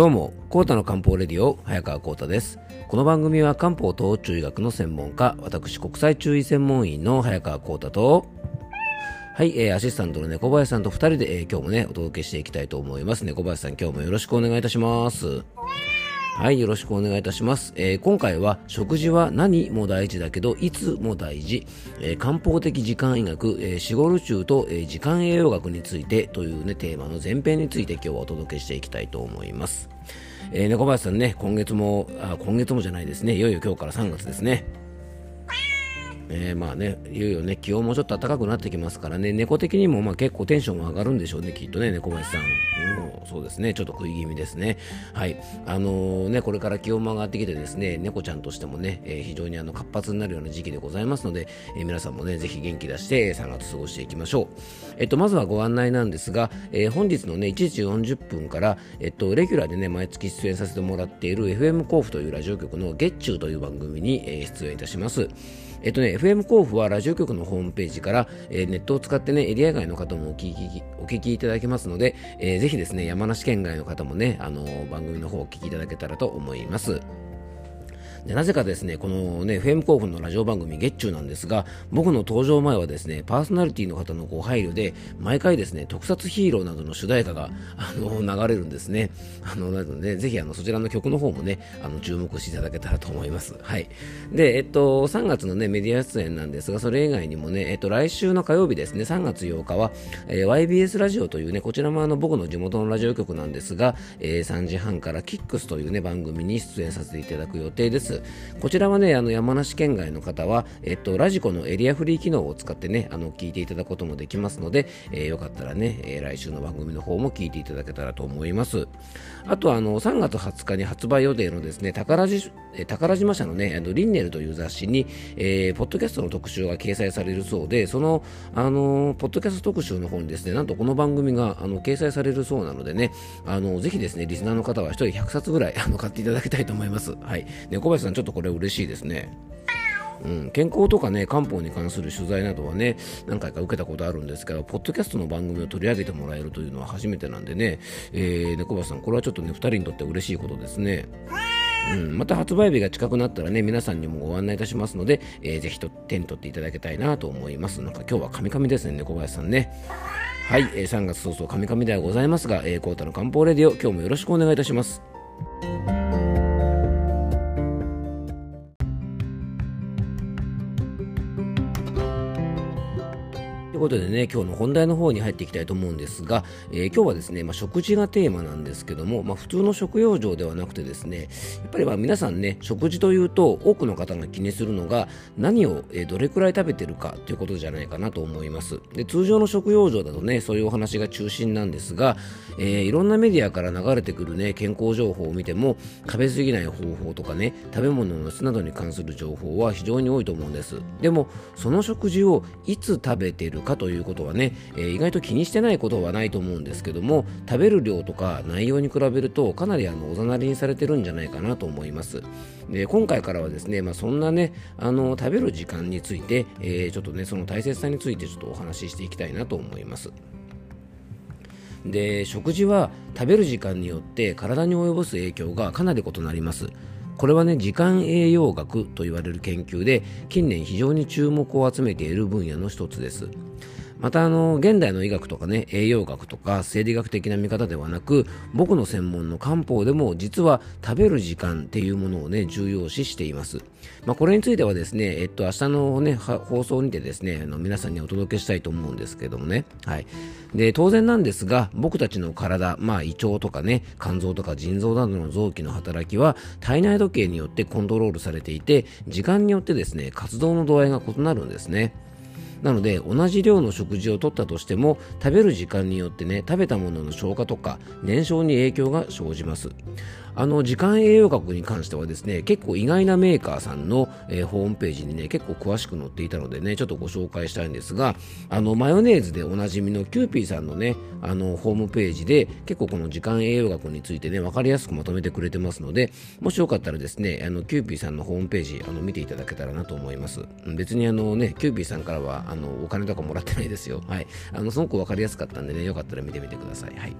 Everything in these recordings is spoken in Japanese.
どうも、コータの漢方レディオ、早川コータです。この番組は漢方と中医学の専門家、私国際中医専門医の早川コータと、はい、えー、アシスタントの猫林さんと2人で、えー、今日もね、お届けしていきたいと思います。猫林さん、今日もよろしくお願いいたします。はい、よろしくお願いいたします。えー、今回は食事は何も大事だけど、いつも大事、えー、漢方的時間医学、えー、シゴル中と、えー、時間栄養学についてというね、テーマの前編について今日はお届けしていきたいと思います。えー、猫林さんね、今月も、あ、今月もじゃないですね、いよいよ今日から3月ですね。えー、まあね、いよいよね、気温もちょっと暖かくなってきますからね、猫的にもまあ結構テンションも上がるんでしょうね、きっとね、猫林さん。うん、そうですね、ちょっと食い気味ですね。はい。あのー、ね、これから気温も上がってきてですね、猫ちゃんとしてもね、えー、非常にあの活発になるような時期でございますので、え、皆さんもね、ぜひ元気出して3月過ごしていきましょう。えっと、まずはご案内なんですが、え、本日のね、1時40分から、えっと、レギュラーでね、毎月出演させてもらっている FM 甲府というラジオ局の月中という番組に、え、出演いたします。えっとね、FM 甲府はラジオ局のホームページから、えー、ネットを使ってね、エリア外の方もお聞きお聞きいただけますので、えー、ぜひですね、山梨県外の方もね、あのー、番組の方をお聞きいただけたらと思います。でなぜかですね、このね、FM 興奮のラジオ番組月中なんですが、僕の登場前はですね、パーソナリティの方のご配慮で、毎回ですね、特撮ヒーローなどの主題歌が、あの、流れるんですね。あの、なので、ぜひあの、そちらの曲の方もね、あの、注目していただけたらと思います。はい。で、えっと、3月のね、メディア出演なんですが、それ以外にもね、えっと、来週の火曜日ですね、3月8日は、えー、YBS ラジオというね、こちらもあの、僕の地元のラジオ局なんですが、えー、3時半からキックスというね、番組に出演させていただく予定です。こちらはね、あの山梨県外の方は、えっと、ラジコのエリアフリー機能を使ってね、あの聞いていただくこともできますので、えー、よかったらね、えー、来週の番組の方も聞いていただけたらと思います。あとあの、3月20日に発売予定のですね、宝じ宝島社のね、あのリンネルという雑誌に、えー、ポッドキャストの特集が掲載されるそうで、その、あのポッドキャスト特集の方にですね、なんとこの番組があの掲載されるそうなのでね、あのぜひですね、リスナーの方は1人100冊ぐらいあの買っていただきたいと思います。はい。ね、さん、ちょっとこれ嬉しいですね。うん、健康とかね漢方に関する取材などはね何回か受けたことあるんですけどポッドキャストの番組を取り上げてもらえるというのは初めてなんでね、えー、猫林さんこれはちょっとね2人にとって嬉しいことですね。うん、また発売日が近くなったらね、皆さんにもご案内いたしますので、えー、ぜひと手に取っていただきたいなと思います。なんか今日はカミカミですね、猫林さんね。はい、えー、3月早々カミカミではございますが、えー、コータの漢方レディオ、今日もよろしくお願いいたします。いうことでね、今日の本題の方に入っていきたいと思うんですが、えー、今日はですね、まあ、食事がテーマなんですけども、まあ、普通の食用場ではなくてですね、やっぱりま皆さんね、食事というと多くの方が気にするのが何を、えどれくらい食べてるかということじゃないかなと思います。で通常の食用場だとね、そういうお話が中心なんですが、えー、いろんなメディアから流れてくるね、健康情報を見ても、食べ過ぎない方法とかね、食べ物の質などに関する情報は非常に多いと思うんです。でも、その食事をいつ食べてるかということはね、えー、意外と気にしてないことはないと思うんですけども食べる量とか内容に比べるとかなりあのおざなりにされてるんじゃないかなと思います。で今回からはですね、まあ、そんなねあの食べる時間について、えー、ちょっとねその大切さについてちょっとお話ししていきたいなと思います。で食事は食べる時間によって体に及ぼす影響がかなり異なります。これはね時間栄養学と言われる研究で近年非常に注目を集めている分野の一つです。またあの現代の医学とかね栄養学とか生理学的な見方ではなく僕の専門の漢方でも実は食べる時間っていうものをね重要視しています、まあ、これについてはですねえっと明日のね放送にてですねあの皆さんにお届けしたいと思うんですけどもね。はい。で当然なんですが僕たちの体まあ胃腸とかね肝臓とか腎臓などの臓器の働きは体内時計によってコントロールされていて時間によってですね活動の度合いが異なるんですね。なので同じ量の食事をとったとしても食べる時間によってね食べたものの消化とか燃焼に影響が生じます。あの時間栄養学に関してはですね結構意外なメーカーさんの、えー、ホームページにね結構詳しく載っていたのでねちょっとご紹介したいんですがあのマヨネーズでおなじみのキューピーさんのねあのホームページで結構この時間栄養学についてね分かりやすくまとめてくれてますのでもしよかったらですねあのキューピーさんのホームページあの見ていただけたらなと思います。別にあのねキューピーさんからはあのお金とかもらってないですよ。はい。あのすごく分かりやすかったんでねよかったら見てみてください。はい。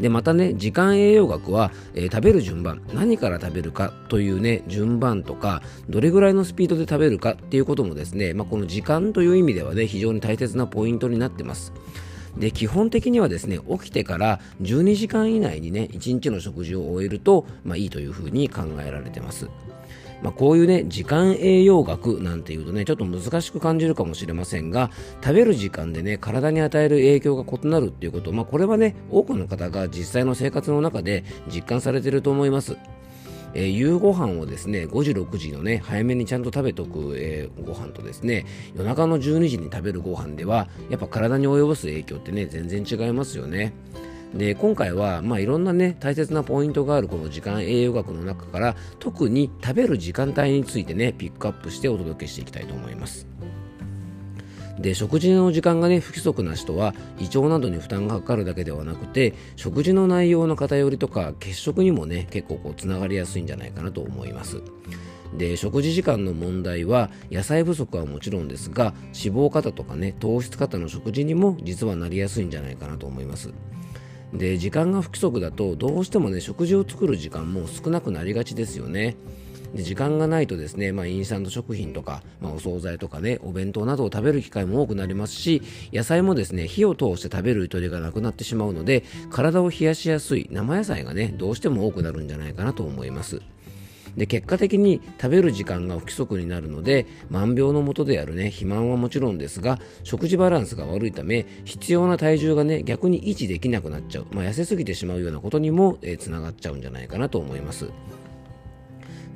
でまたね時間栄養学は、えー、食べる順番何から食べるかというね順番とかどれぐらいのスピードで食べるかっていうこともですね、まあ、この時間という意味ではね非常に大切なポイントになってます。で基本的にはですね起きてから12時間以内にね1日の食事を終えると、まあ、いいというふうに考えられてますまあ、こういうね時間栄養学なんていうとねちょっと難しく感じるかもしれませんが食べる時間でね体に与える影響が異なるっていうこと、まあ、これはね多くの方が実際の生活の中で実感されてると思います。えー、夕ご飯をですね5時6時のね早めにちゃんと食べとく、えー、ご飯とですね夜中の12時に食べるご飯ではやっぱ体に及ぼす影響ってね全然違いますよね。で今回は、まあ、いろんなね大切なポイントがあるこの時間栄養学の中から特に食べる時間帯についてねピックアップしてお届けしていきたいと思いますで食事の時間がね不規則な人は胃腸などに負担がかかるだけではなくて食事の内容の偏りとか欠食にもね結構こうつながりやすいんじゃないかなと思います。で食事時間の問題は野菜不足はもちろんですが脂肪過多とかね糖質過多の食事にも実はなりやすいんじゃないかなと思います。で時間が不規則だとどうしてもね食事を作る時間も少なくなりがちですよね。で時間がないとですね、まあ、インスタント食品とか、まあ、お惣菜とかねお弁当などを食べる機会も多くなりますし野菜もですね火を通して食べるゆとりがなくなってしまうので体を冷やしやすい生野菜がねどうしても多くなるんじゃないかなと思いますで結果的に食べる時間が不規則になるので万病のもとであるね肥満はもちろんですが食事バランスが悪いため必要な体重がね逆に維持できなくなっちゃう、まあ、痩せすぎてしまうようなことにもつな、がっちゃうんじゃないかなと思います。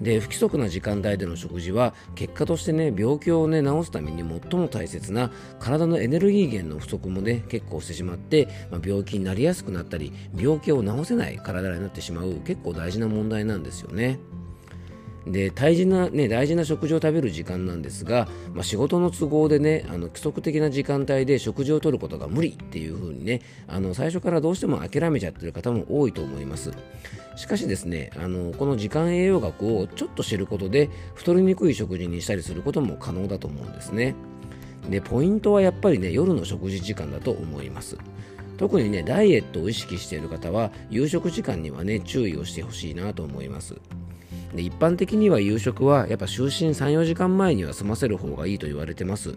で不規則な時間帯での食事は結果としてね病気をね治すために最も大切な体のエネルギー源の不足もね結構してしまって、まあ、病気になりやすくなったり病気を治せない体になってしまう結構大事な問題なんですよね。で大事な、ね、大事な食事を食べる時間なんですが、まあ、仕事の都合でねあの規則的な時間帯で食事をとることが無理っていう風にねあの最初からどうしても諦めちゃってる方も多いと思います。しかしですねあのこの時間栄養学をちょっと知ることで太りにくい食事にしたりすることも可能だと思うんですね。でポイントはやっぱりね夜の食事時間だと思います。特にねダイエットを意識している方は夕食時間にはね注意をしてほしいなと思います。で一般的には夕食はやっぱ就寝34時間前には済ませる方がいいと言われてます。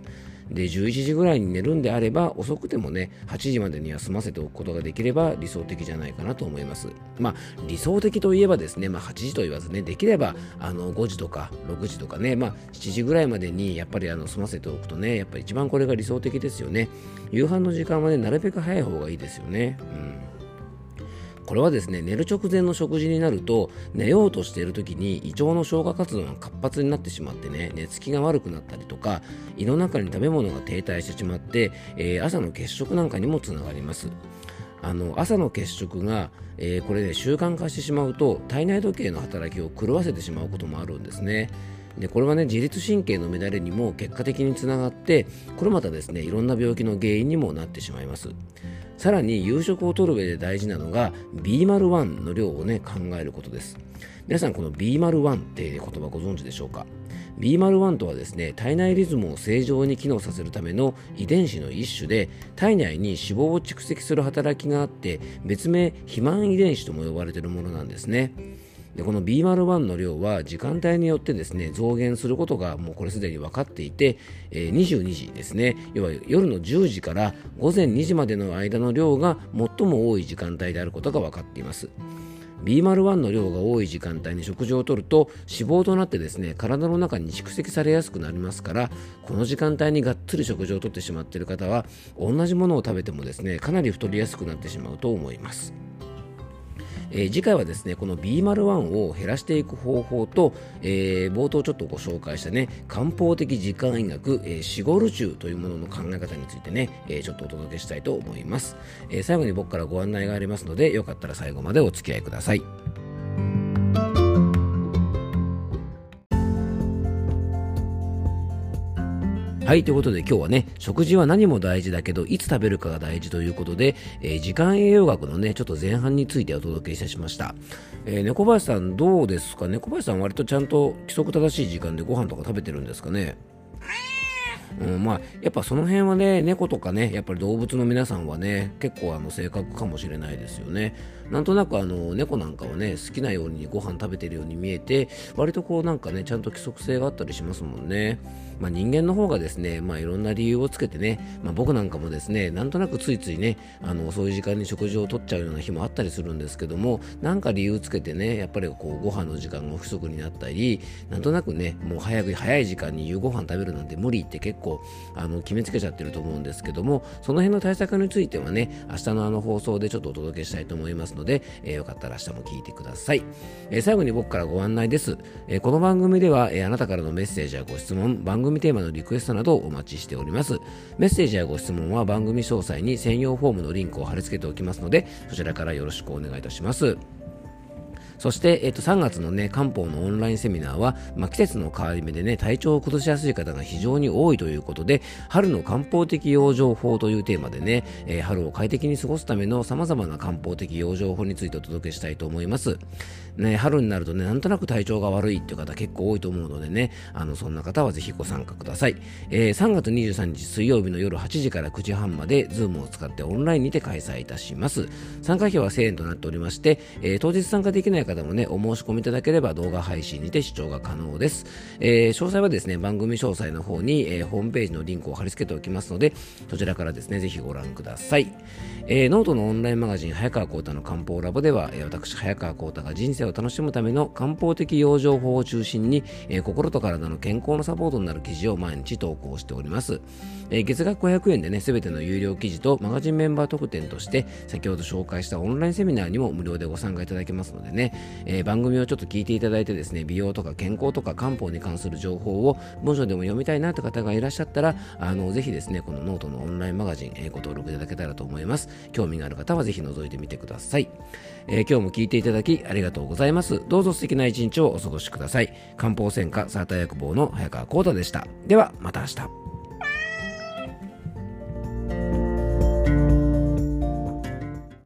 で11時ぐらいに寝るんであれば遅くてもね8時までには済ませておくことができれば理想的じゃないかなと思います。まあ理想的といえばですね、まあ、8時と言わずねできればあの5時とか6時とかねまあ7時ぐらいまでにやっぱりあの済ませておくとねやっぱり一番これが理想的ですよね。夕飯の時間はねなるべく早い方がいいですよね。うん。これはですね寝る直前の食事になると寝ようとしている時に胃腸の消化活動が活発になってしまってね寝つきが悪くなったりとか胃の中に食べ物が停滞してしまって、えー、朝の欠食なんかにもつながります。あの朝の欠食が、えー、これね習慣化してしまうと体内時計の働きを狂わせてしまうこともあるんですね。でこれはね自律神経の乱れにも結果的につながってこれまたですねいろんな病気の原因にもなってしまいます。さらに夕食をとる上で大事なのが B01 の量をね考えることです。皆さんこの B01 って言葉ご存知でしょうか？B01 とはですね体内リズムを正常に機能させるための遺伝子の一種で体内に脂肪を蓄積する働きがあって別名肥満遺伝子とも呼ばれているものなんですね。でこの B01 の量は時間帯によってですね増減することがもうこれすでに分かっていて、えー、22時ですね。要は夜の10時から午前2時までの間の量が最も多い時間帯であることが分かっています。B01 の量が多い時間帯に食事をとると脂肪となってですね体の中に蓄積されやすくなりますからこの時間帯にがっつり食事をとってしまっている方は同じものを食べてもですねかなり太りやすくなってしまうと思います。えー、次回はですねこの B01 を減らしていく方法と、えー、冒頭ちょっとご紹介したね漢方的時間医学、えー、シゴル中というものの考え方についてね、えー、ちょっとお届けしたいと思います、え、最後に僕からご案内がありますのでよかったら最後までお付き合いください。はい、ということで今日はね、食事は何も大事だけど、いつ食べるかが大事ということで、えー、時間栄養学のね、ちょっと前半についてお届けいたしました。えー、猫林さんどうですか猫林さん割とちゃんと規則正しい時間でご飯とか食べてるんですかね？うん、まあ、やっぱその辺はね、猫とかね、やっぱり動物の皆さんはね、結構あの性格かもしれないですよね。なんとなくあの猫なんかはね、好きなようにご飯食べてるように見えて、割とこうなんかね、ちゃんと規則性があったりしますもんね。まあ、人間の方がですね、まあ、いろんな理由をつけてね、まあ、僕なんかもですね、なんとなくついついね、あのそうい時間に食事をとっちゃうような日もあったりするんですけども、なんか理由つけてね、やっぱりこうご飯の時間が不足になったり、なんとなくね、もう早く早い時間に夕ご飯食べるなんて無理って結構あの決めつけちゃってると思うんですけども、その辺の対策についてはね、明日のあの放送でちょっとお届けしたいと思いますので、えー、よかったら明日も聞いてください。えー、最後に僕からご案内です。えー、この番組では、え、あなたからのメッセージやご質問、番組テーマのリクエストなどをお待ちしております。メッセージやご質問は番組詳細に専用フォームのリンクを貼り付けておきますので、そちらからよろしくお願いいたします。そして、えっと、3月のね、漢方のオンラインセミナーは、まあ、季節の変わり目でね、体調を崩しやすい方が非常に多いということで、春の漢方的養生法というテーマでね、えー、春を快適に過ごすための様々な漢方的養生法についてお届けしたいと思います。ね、春になるとね、なんとなく体調が悪いっていう方結構多いと思うのでね、あの、そんな方はぜひご参加ください。えー、3月23日水曜日の夜8時から9時半まで、ズームを使ってオンラインにて開催いたします。参加費は1000円となっておりまして、えー、当日参加できない方もね、お申し込みいただければ動画配信にて視聴が可能です。えー、詳細はですね、番組詳細の方に、えー、ホームページのリンクを貼り付けておきますので、そちらからですね、ぜひご覧ください。えー、ノートのオンラインマガジン、早川幸太の漢方ラボでは、えー、私、早川幸太が人生を楽しむための漢方的養生法を中心に、えー、心と体の健康のサポートになる記事を毎日投稿しております。えー、月額500円でね、すべての有料記事とマガジンメンバー特典として、先ほど紹介したオンラインセミナーにも無料でご参加いただけますのでね、えー、番組をちょっと聞いていただいてですね、美容とか健康とか漢方に関する情報を文章でも読みたいなって方がいらっしゃったら、あの、ぜひですね、このノートのオンラインマガジン、えー、ご登録いただけたらと思います。興味がある方はぜひ覗いてみてください。えー、今日も聞いていただきありがとうございます。どうぞ素敵な一日をお過ごしください。漢方専科サーター薬房の早川幸太でした。では、また明日。